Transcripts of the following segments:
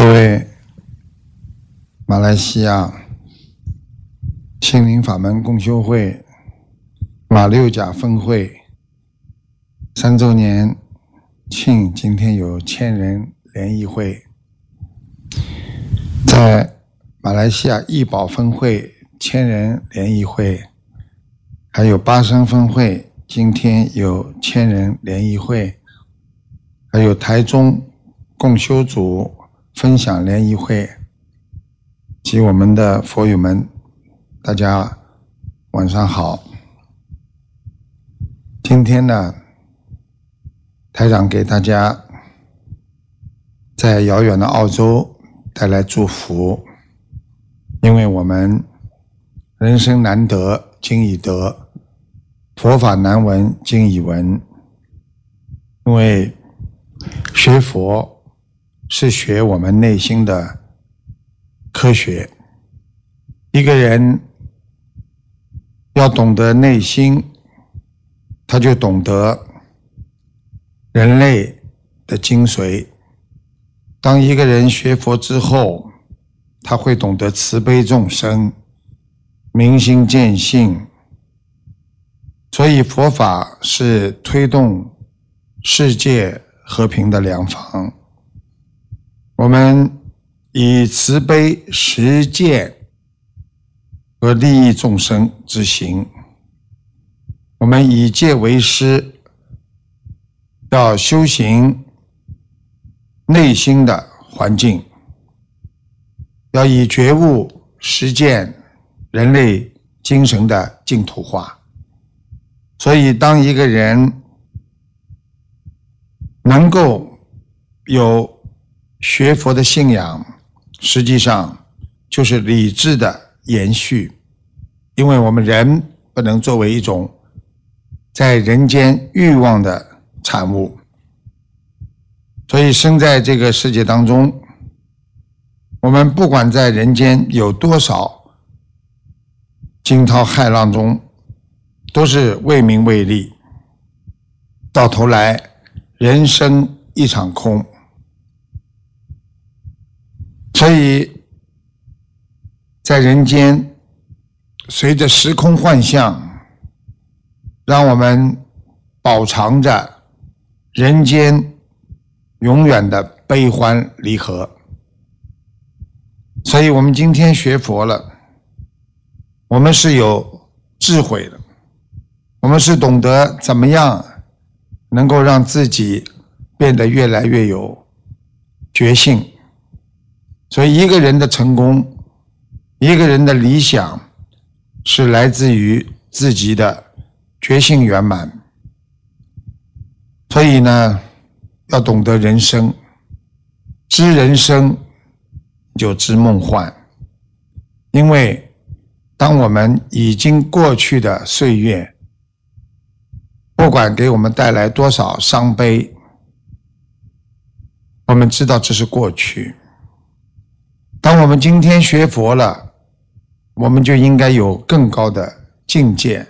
各位，马来西亚心灵法门共修会马六甲分会三周年庆，今天有千人联谊会，在马来西亚易宝分会千人联谊会，还有巴生分会今天有千人联谊会，还有台中共修组。分享联谊会及我们的佛友们，大家晚上好。今天呢，台长给大家在遥远的澳洲带来祝福，因为我们人生难得经已得，佛法难闻经已闻，因为学佛。是学我们内心的科学。一个人要懂得内心，他就懂得人类的精髓。当一个人学佛之后，他会懂得慈悲众生、明心见性。所以佛法是推动世界和平的良方。我们以慈悲实践和利益众生之行，我们以戒为师，要修行内心的环境，要以觉悟实践人类精神的净土化。所以，当一个人能够有。学佛的信仰，实际上就是理智的延续，因为我们人不能作为一种在人间欲望的产物，所以生在这个世界当中，我们不管在人间有多少惊涛骇浪中，都是为名为利，到头来人生一场空。所以，在人间，随着时空幻象，让我们饱尝着人间永远的悲欢离合。所以我们今天学佛了，我们是有智慧的，我们是懂得怎么样能够让自己变得越来越有觉性。所以，一个人的成功，一个人的理想，是来自于自己的觉性圆满。所以呢，要懂得人生，知人生就知梦幻。因为，当我们已经过去的岁月，不管给我们带来多少伤悲，我们知道这是过去。当我们今天学佛了，我们就应该有更高的境界，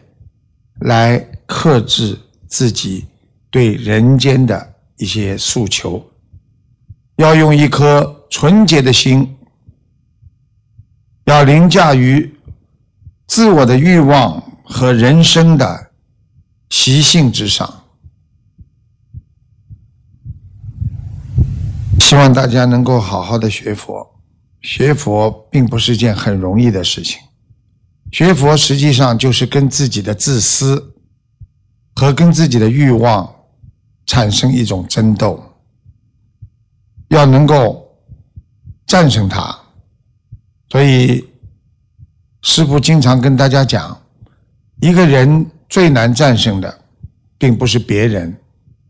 来克制自己对人间的一些诉求，要用一颗纯洁的心，要凌驾于自我的欲望和人生的习性之上。希望大家能够好好的学佛。学佛并不是件很容易的事情，学佛实际上就是跟自己的自私和跟自己的欲望产生一种争斗，要能够战胜它。所以师父经常跟大家讲，一个人最难战胜的，并不是别人，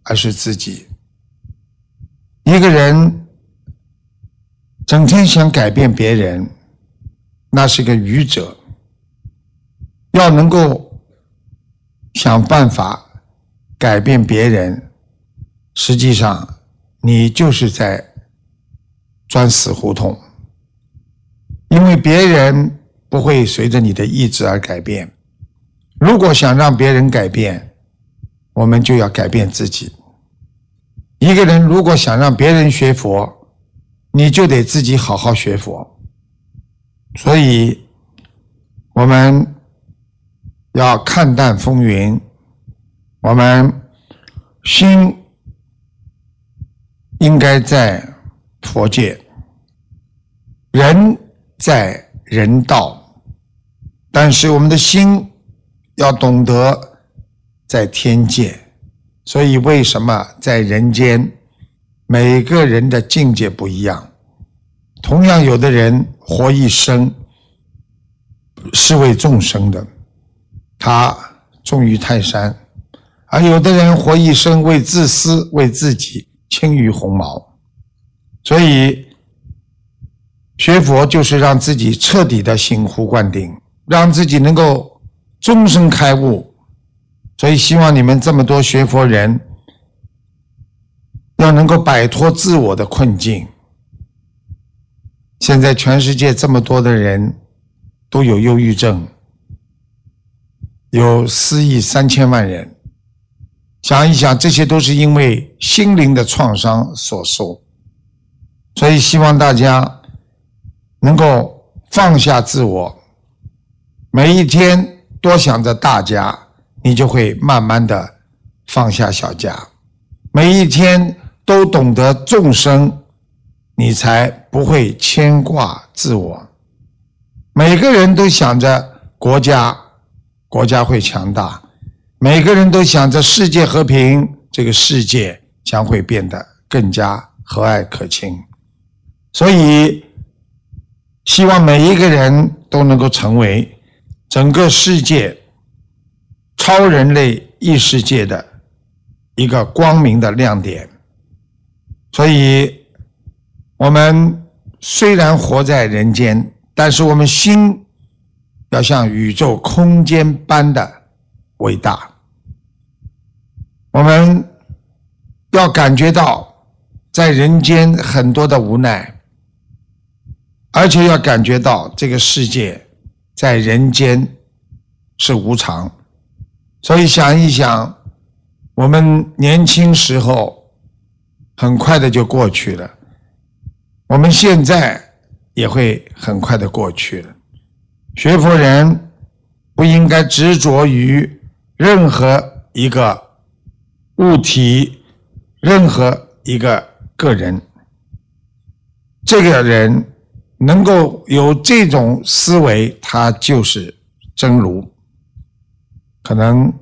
而是自己。一个人。整天想改变别人，那是个愚者。要能够想办法改变别人，实际上你就是在钻死胡同，因为别人不会随着你的意志而改变。如果想让别人改变，我们就要改变自己。一个人如果想让别人学佛，你就得自己好好学佛。所以，我们要看淡风云，我们心应该在佛界，人在人道，但是我们的心要懂得在天界。所以，为什么在人间，每个人的境界不一样？同样，有的人活一生是为众生的，他重于泰山；而有的人活一生为自私，为自己轻于鸿毛。所以，学佛就是让自己彻底的醒悟灌顶，让自己能够终身开悟。所以，希望你们这么多学佛人，要能够摆脱自我的困境。现在全世界这么多的人都有忧郁症，有四亿三千万人。想一想，这些都是因为心灵的创伤所受。所以，希望大家能够放下自我，每一天多想着大家。你就会慢慢的放下小家，每一天都懂得众生，你才不会牵挂自我。每个人都想着国家，国家会强大；每个人都想着世界和平，这个世界将会变得更加和蔼可亲。所以，希望每一个人都能够成为整个世界。超人类异世界的一个光明的亮点，所以，我们虽然活在人间，但是我们心要像宇宙空间般的伟大。我们要感觉到在人间很多的无奈，而且要感觉到这个世界在人间是无常。所以想一想，我们年轻时候很快的就过去了，我们现在也会很快的过去了。学佛人不应该执着于任何一个物体、任何一个个人。这个人能够有这种思维，他就是真如。可能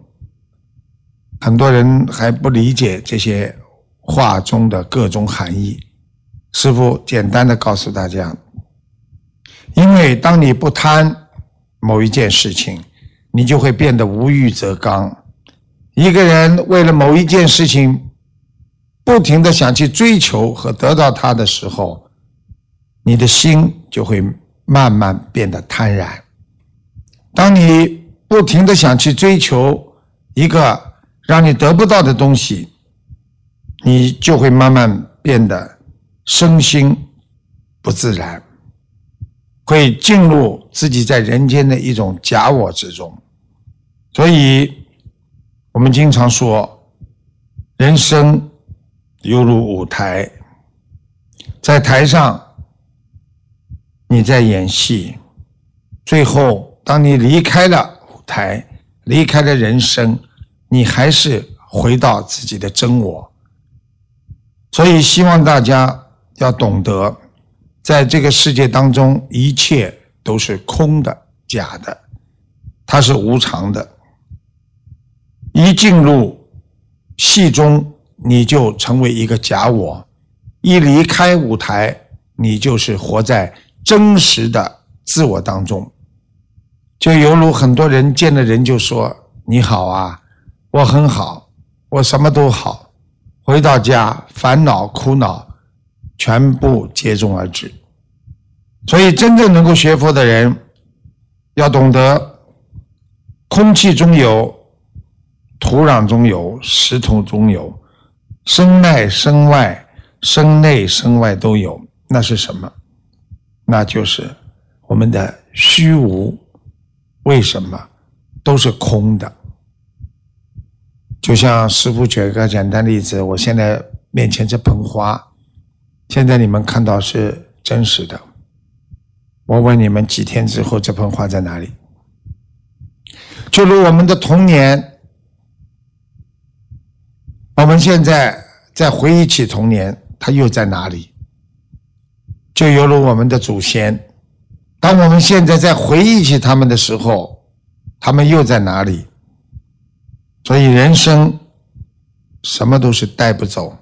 很多人还不理解这些话中的各种含义。师父简单的告诉大家：，因为当你不贪某一件事情，你就会变得无欲则刚。一个人为了某一件事情，不停的想去追求和得到它的时候，你的心就会慢慢变得贪婪。当你不停的想去追求一个让你得不到的东西，你就会慢慢变得身心不自然，会进入自己在人间的一种假我之中。所以，我们经常说，人生犹如舞台，在台上你在演戏，最后当你离开了舞。台离开了人生，你还是回到自己的真我。所以希望大家要懂得，在这个世界当中，一切都是空的、假的，它是无常的。一进入戏中，你就成为一个假我；一离开舞台，你就是活在真实的自我当中。就犹如很多人见了人就说：“你好啊，我很好，我什么都好。”回到家，烦恼苦恼全部接踵而至。所以，真正能够学佛的人，要懂得：空气中有，土壤中有，石头中有，身内身外，身内身外都有。那是什么？那就是我们的虚无。为什么都是空的？就像师傅举个简单例子，我现在面前这盆花，现在你们看到是真实的。我问你们，几天之后这盆花在哪里？就如我们的童年，我们现在在回忆起童年，它又在哪里？就犹如我们的祖先，当我们现在在回忆起他们的时候，他们又在哪里？所以人生什么都是带不走，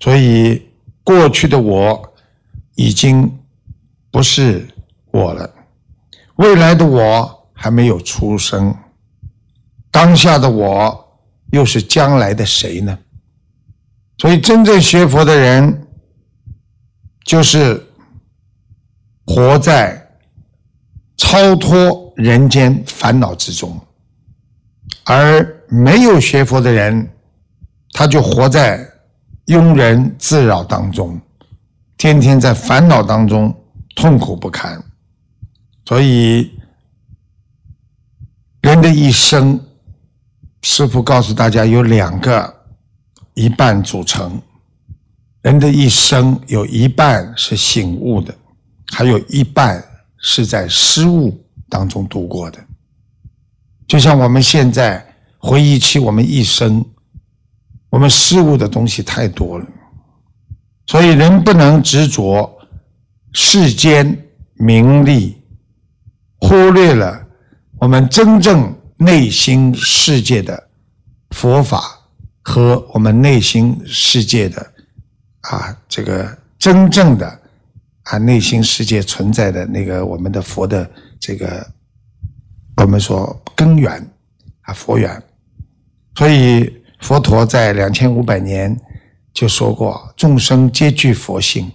所以过去的我已经不是我了，未来的我还没有出生，当下的我又是将来的谁呢？所以真正学佛的人。就是活在超脱人间烦恼之中，而没有学佛的人，他就活在庸人自扰当中，天天在烦恼当中痛苦不堪。所以，人的一生，师父告诉大家有两个一半组成。人的一生有一半是醒悟的，还有一半是在失误当中度过的。就像我们现在回忆起我们一生，我们失误的东西太多了，所以人不能执着世间名利，忽略了我们真正内心世界的佛法和我们内心世界的。啊，这个真正的啊内心世界存在的那个我们的佛的这个，我们说根源啊佛缘，所以佛陀在两千五百年就说过，众生皆具佛性，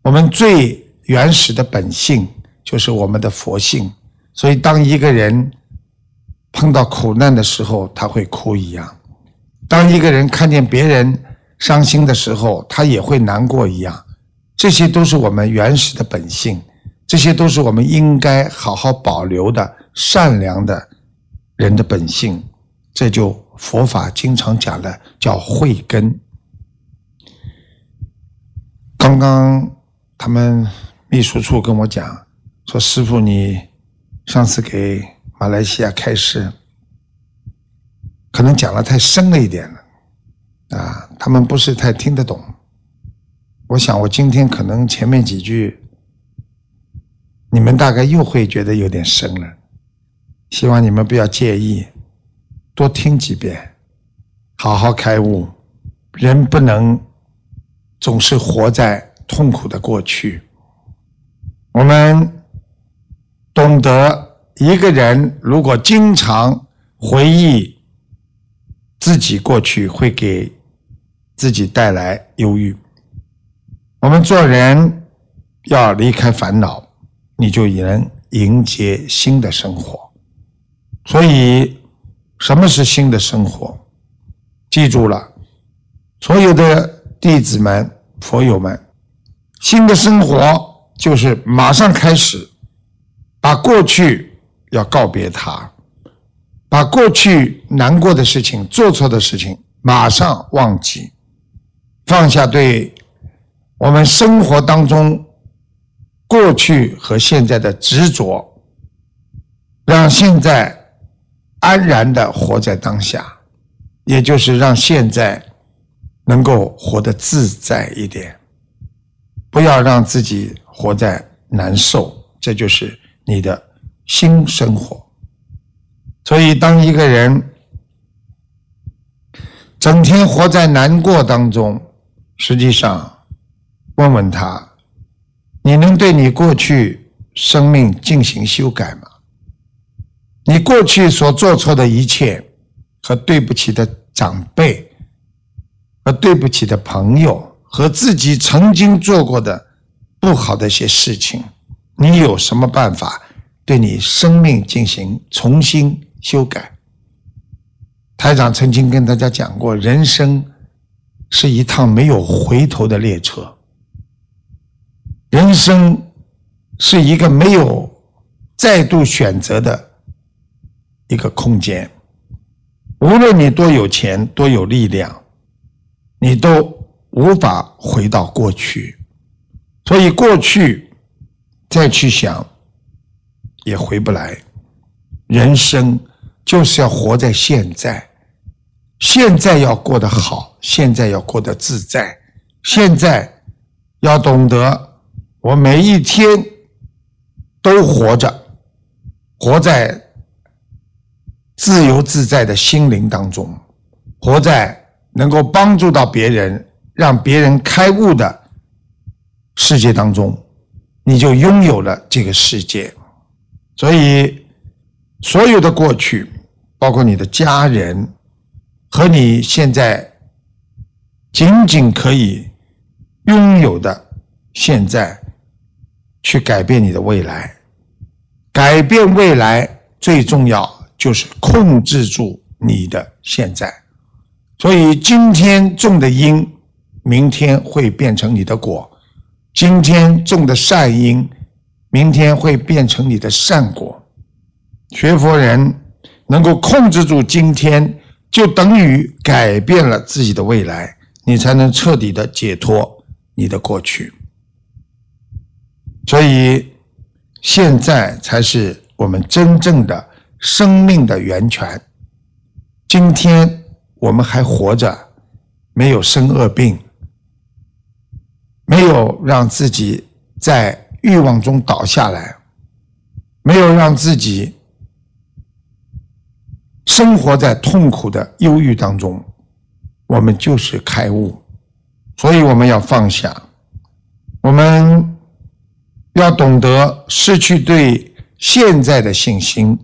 我们最原始的本性就是我们的佛性，所以当一个人碰到苦难的时候，他会哭一样；当一个人看见别人。伤心的时候，他也会难过一样，这些都是我们原始的本性，这些都是我们应该好好保留的善良的人的本性。这就佛法经常讲的叫慧根。刚刚他们秘书处跟我讲说，师傅你上次给马来西亚开示，可能讲的太深了一点了。啊，他们不是太听得懂。我想，我今天可能前面几句，你们大概又会觉得有点深了。希望你们不要介意，多听几遍，好好开悟。人不能总是活在痛苦的过去。我们懂得，一个人如果经常回忆自己过去，会给。自己带来忧郁。我们做人要离开烦恼，你就能迎接新的生活。所以，什么是新的生活？记住了，所有的弟子们、佛友们，新的生活就是马上开始，把过去要告别它，把过去难过的事情、做错的事情马上忘记。放下对我们生活当中过去和现在的执着，让现在安然的活在当下，也就是让现在能够活得自在一点，不要让自己活在难受，这就是你的新生活。所以，当一个人整天活在难过当中，实际上，问问他，你能对你过去生命进行修改吗？你过去所做错的一切，和对不起的长辈，和对不起的朋友，和自己曾经做过的不好的一些事情，你有什么办法对你生命进行重新修改？台长曾经跟大家讲过，人生。是一趟没有回头的列车，人生是一个没有再度选择的一个空间。无论你多有钱、多有力量，你都无法回到过去，所以过去再去想也回不来。人生就是要活在现在，现在要过得好，现在要过得自在，现在要懂得，我每一天都活着，活在自由自在的心灵当中，活在能够帮助到别人。让别人开悟的世界当中，你就拥有了这个世界。所以，所有的过去，包括你的家人和你现在仅仅可以拥有的现在，去改变你的未来。改变未来最重要就是控制住你的现在。所以，今天种的因。明天会变成你的果，今天种的善因，明天会变成你的善果。学佛人能够控制住今天，就等于改变了自己的未来，你才能彻底的解脱你的过去。所以，现在才是我们真正的生命的源泉。今天我们还活着，没有生恶病。没有让自己在欲望中倒下来，没有让自己生活在痛苦的忧郁当中，我们就是开悟。所以我们要放下，我们要懂得失去对现在的信心，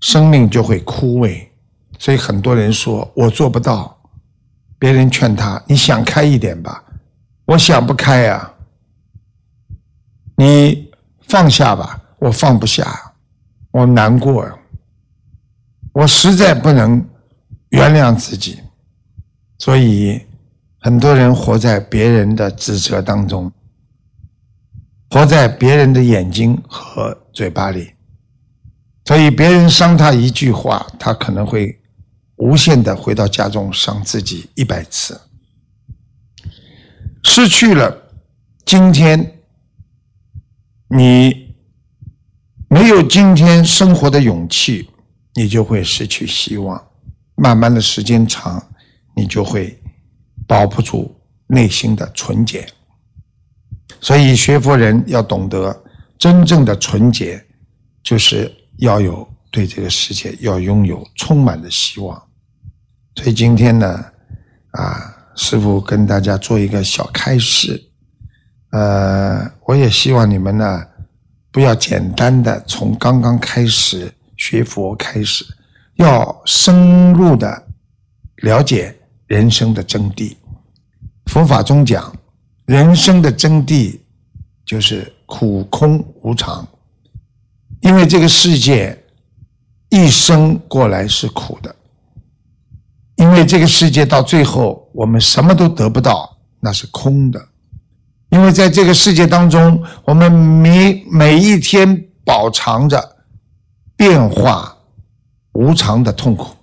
生命就会枯萎。所以很多人说我做不到，别人劝他：你想开一点吧。我想不开呀，你放下吧，我放不下，我难过，我实在不能原谅自己，所以很多人活在别人的指责当中，活在别人的眼睛和嘴巴里，所以别人伤他一句话，他可能会无限的回到家中伤自己一百次。失去了今天，你没有今天生活的勇气，你就会失去希望。慢慢的时间长，你就会保不住内心的纯洁。所以学佛人要懂得真正的纯洁，就是要有对这个世界要拥有充满的希望。所以今天呢，啊。师傅跟大家做一个小开示，呃，我也希望你们呢，不要简单的从刚刚开始学佛开始，要深入的了解人生的真谛。佛法中讲，人生的真谛就是苦空无常，因为这个世界一生过来是苦的。因为这个世界到最后，我们什么都得不到，那是空的。因为在这个世界当中，我们每每一天饱尝着变化无常的痛苦，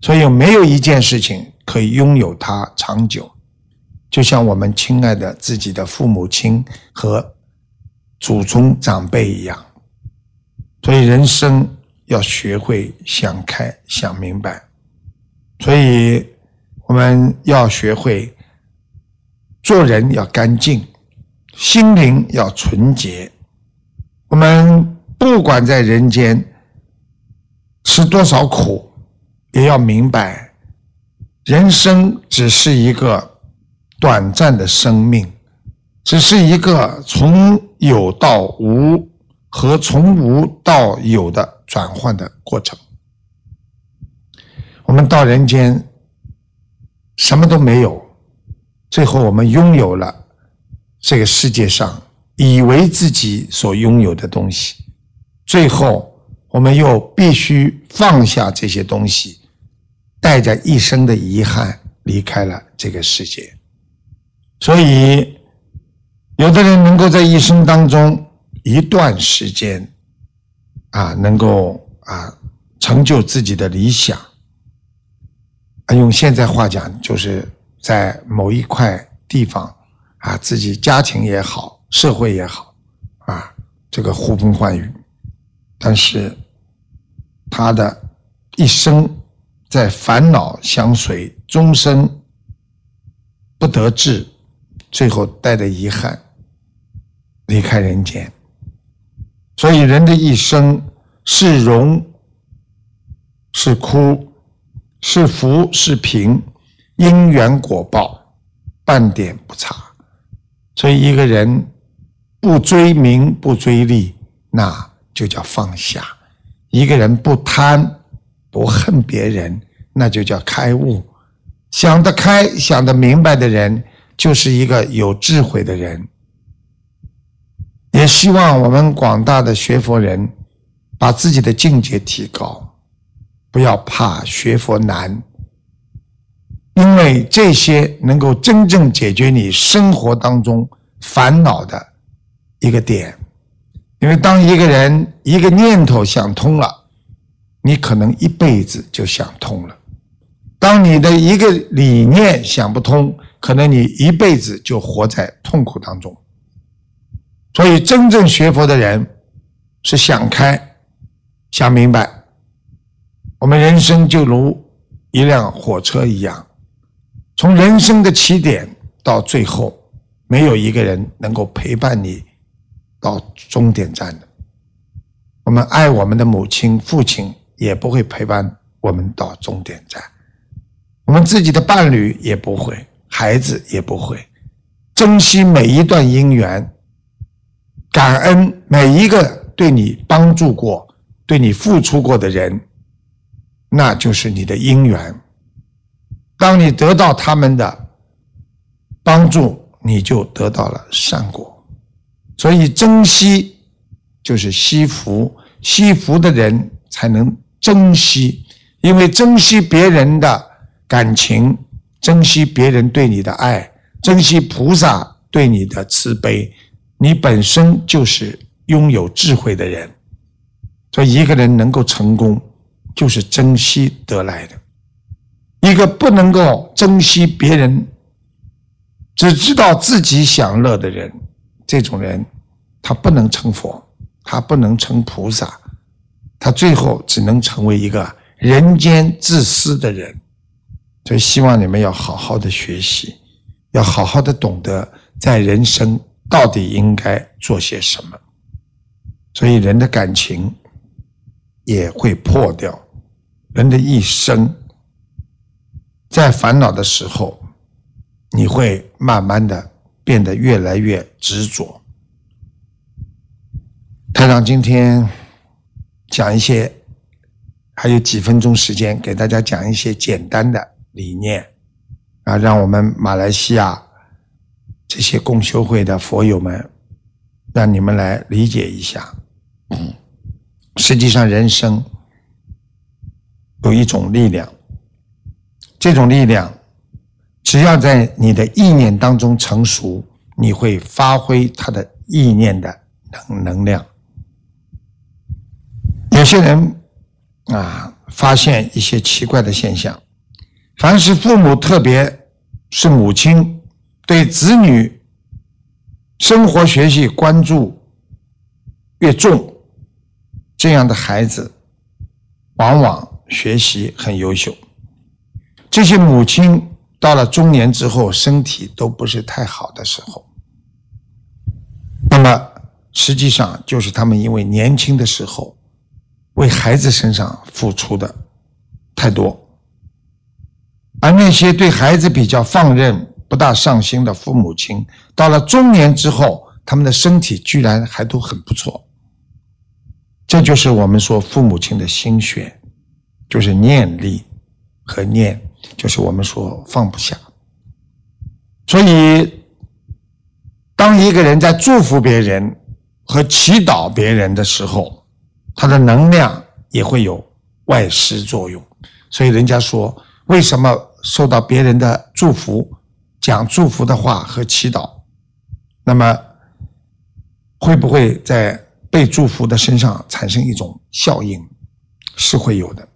所以没有一件事情可以拥有它长久。就像我们亲爱的自己的父母亲和祖宗长辈一样，所以人生要学会想开、想明白。所以，我们要学会做人要干净，心灵要纯洁。我们不管在人间吃多少苦，也要明白，人生只是一个短暂的生命，只是一个从有到无和从无到有的转换的过程。我们到人间，什么都没有，最后我们拥有了这个世界上以为自己所拥有的东西，最后我们又必须放下这些东西，带着一生的遗憾离开了这个世界。所以，有的人能够在一生当中一段时间，啊，能够啊成就自己的理想。用现在话讲，就是在某一块地方啊，自己家庭也好，社会也好啊，这个呼风唤雨，但是他的一生在烦恼相随，终生不得志，最后带着遗憾离开人间。所以人的一生是荣是哭，是福是贫，因缘果报，半点不差。所以一个人不追名不追利，那就叫放下；一个人不贪不恨别人，那就叫开悟。想得开、想得明白的人，就是一个有智慧的人。希望我们广大的学佛人，把自己的境界提高，不要怕学佛难，因为这些能够真正解决你生活当中烦恼的一个点。因为当一个人一个念头想通了，你可能一辈子就想通了；当你的一个理念想不通，可能你一辈子就活在痛苦当中。所以，真正学佛的人是想开、想明白。我们人生就如一辆火车一样，从人生的起点到最后，没有一个人能够陪伴你到终点站的。我们爱我们的母亲、父亲，也不会陪伴我们到终点站；我们自己的伴侣也不会，孩子也不会。珍惜每一段姻缘。感恩每一个对你帮助过、对你付出过的人，那就是你的因缘。当你得到他们的帮助，你就得到了善果。所以珍惜就是惜福，惜福的人才能珍惜，因为珍惜别人的感情，珍惜别人对你的爱，珍惜菩萨对你的慈悲。你本身就是拥有智慧的人，所以一个人能够成功，就是珍惜得来的。一个不能够珍惜别人，只知道自己享乐的人，这种人，他不能成佛，他不能成菩萨，他最后只能成为一个人间自私的人。所以，希望你们要好好的学习，要好好的懂得在人生。到底应该做些什么？所以人的感情也会破掉，人的一生在烦恼的时候，你会慢慢的变得越来越执着。台长今天讲一些，还有几分钟时间，给大家讲一些简单的理念啊，让我们马来西亚。这些共修会的佛友们，让你们来理解一下。实际上，人生有一种力量，这种力量只要在你的意念当中成熟，你会发挥它的意念的能能量。有些人啊，发现一些奇怪的现象，凡是父母，特别是母亲。对子女生活学习关注越重，这样的孩子往往学习很优秀。这些母亲到了中年之后，身体都不是太好的时候，那么实际上就是他们因为年轻的时候为孩子身上付出的太多，而那些对孩子比较放任。不大上心的父母亲，到了中年之后，他们的身体居然还都很不错。这就是我们说父母亲的心血，就是念力和念，就是我们说放不下。所以，当一个人在祝福别人和祈祷别人的时候，他的能量也会有外施作用。所以，人家说，为什么受到别人的祝福？讲祝福的话和祈祷，那么会不会在被祝福的身上产生一种效应？是会有的。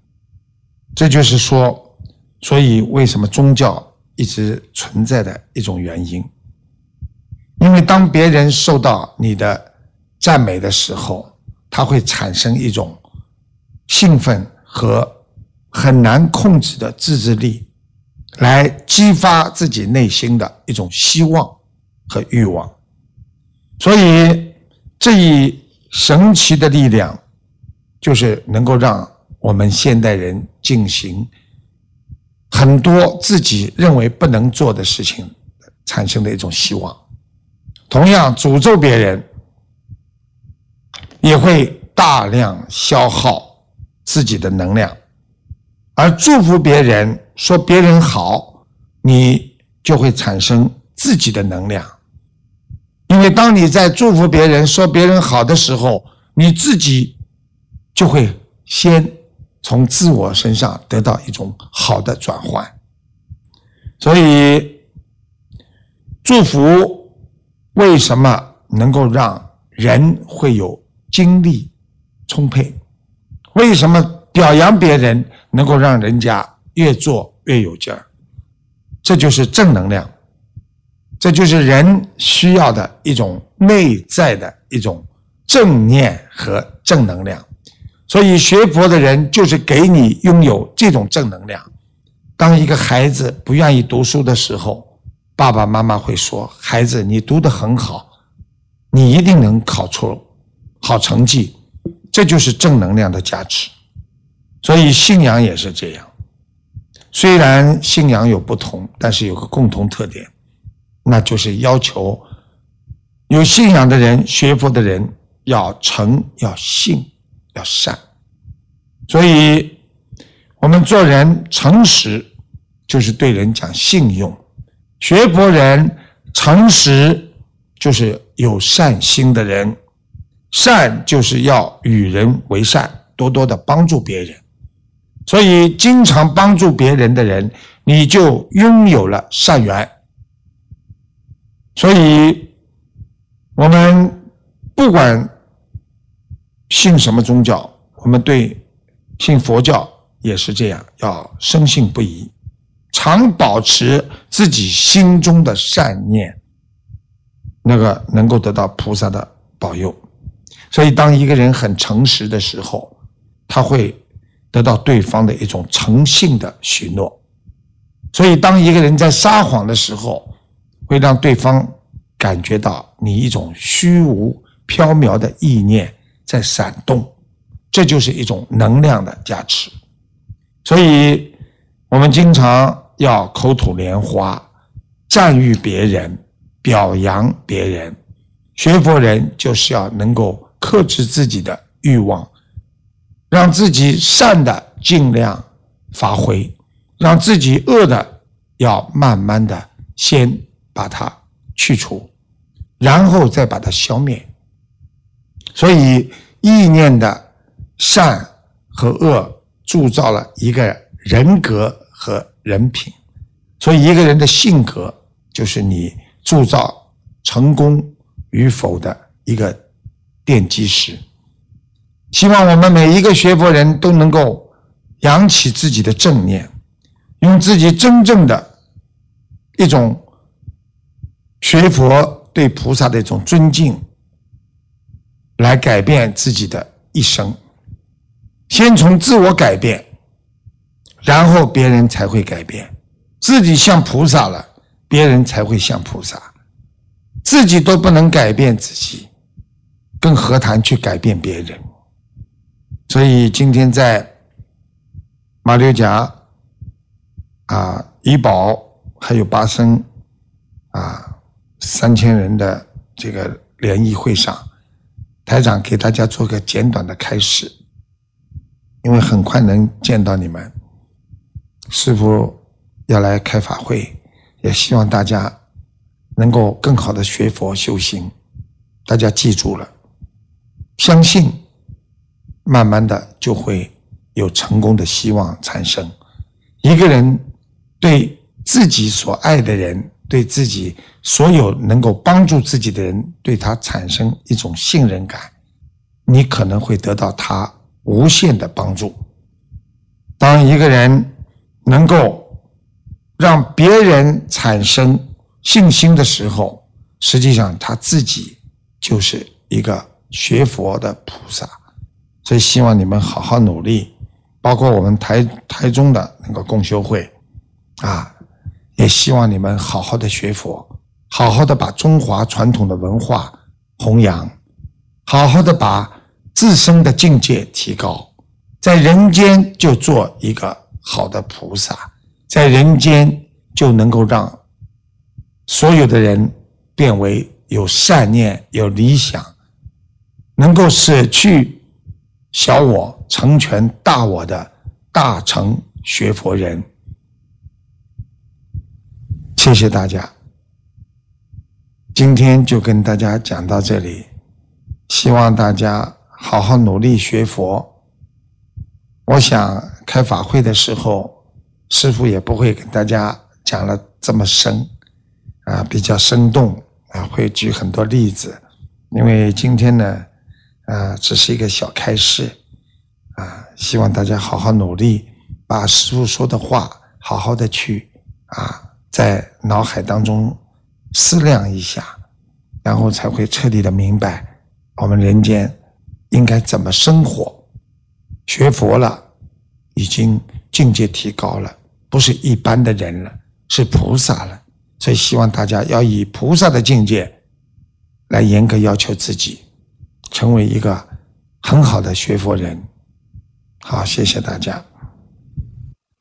这就是说，所以为什么宗教一直存在的一种原因。因为当别人受到你的赞美的时候，他会产生一种兴奋和很难控制的自制力，来激发自己内心的一种希望和欲望。所以这一神奇的力量，就是能够让我们现代人进行很多自己认为不能做的事情，产生的一种希望。同样，诅咒别人也会大量消耗自己的能量，而祝福别人、说别人好，你就会产生自己的能量。因为当你在祝福别人、说别人好的时候，你自己就会先从自我身上得到一种好的转换。所以，祝福。为什么能够让人会有精力充沛？为什么表扬别人能够让人家越做越有劲儿？这就是正能量，这就是人需要的一种内在的一种正念和正能量。所以学佛的人就是给你拥有这种正能量。当一个孩子不愿意读书的时候，爸爸妈妈会说：“孩子，你读得很好，你一定能考出好成绩。”这就是正能量的价值。所以信仰也是这样。虽然信仰有不同，但是有个共同特点，那就是要求有信仰的人、学佛的人要诚、要信、要善。所以，我们做人诚实，就是对人讲信用。学佛人诚实，就是有善心的人，善就是要与人为善，多多的帮助别人。所以，经常帮助别人的人，你就拥有了善缘。所以，我们不管信什么宗教，我们对信佛教也是这样，要深信不疑。常保持自己心中的善念，那个能够得到菩萨的保佑。所以，当一个人很诚实的时候，他会得到对方的一种诚信的许诺。所以，当一个人在撒谎的时候，会让对方感觉到你一种虚无缥缈的意念在闪动，这就是一种能量的加持。所以，我们经常。要口吐莲花，赞誉别人，表扬别人。学佛人就是要能够克制自己的欲望，让自己善的尽量发挥，让自己恶的要慢慢的先把它去除，然后再把它消灭。所以意念的善和恶铸造了一个人格和。人品，所以一个人的性格就是你铸造成功与否的一个奠基石。希望我们每一个学佛人都能够扬起自己的正念，用自己真正的一种学佛对菩萨的一种尊敬，来改变自己的一生。先从自我改变。然后别人才会改变，自己像菩萨了，别人才会像菩萨。自己都不能改变自己，更何谈去改变别人？所以今天在马六甲啊，怡保还有巴生啊，三千人的这个联谊会上，台长给大家做个简短的开始，因为很快能见到你们。师傅要来开法会，也希望大家能够更好的学佛修行。大家记住了，相信，慢慢的就会有成功的希望产生。一个人对自己所爱的人，对自己所有能够帮助自己的人，对他产生一种信任感，你可能会得到他无限的帮助。当一个人。能够让别人产生信心的时候，实际上他自己就是一个学佛的菩萨。所以希望你们好好努力，包括我们台台中的那个共修会，啊，也希望你们好好的学佛，好好的把中华传统的文化弘扬，好好的把自身的境界提高，在人间就做一个好的菩萨。在人间就能够让所有的人变为有善念、有理想，能够舍去小我，成全大我的大成学佛人。谢谢大家，今天就跟大家讲到这里，希望大家好好努力学佛。我想开法会的时候。师傅也不会跟大家讲了这么深，啊，比较生动啊，会举很多例子，因为今天呢，啊，只是一个小开始，啊，希望大家好好努力，把师傅说的话好好的去啊，在脑海当中思量一下，然后才会彻底的明白我们人间应该怎么生活。学佛了，已经境界提高了。不是一般的人了，是菩萨了，所以希望大家要以菩萨的境界来严格要求自己，成为一个很好的学佛人。好，谢谢大家。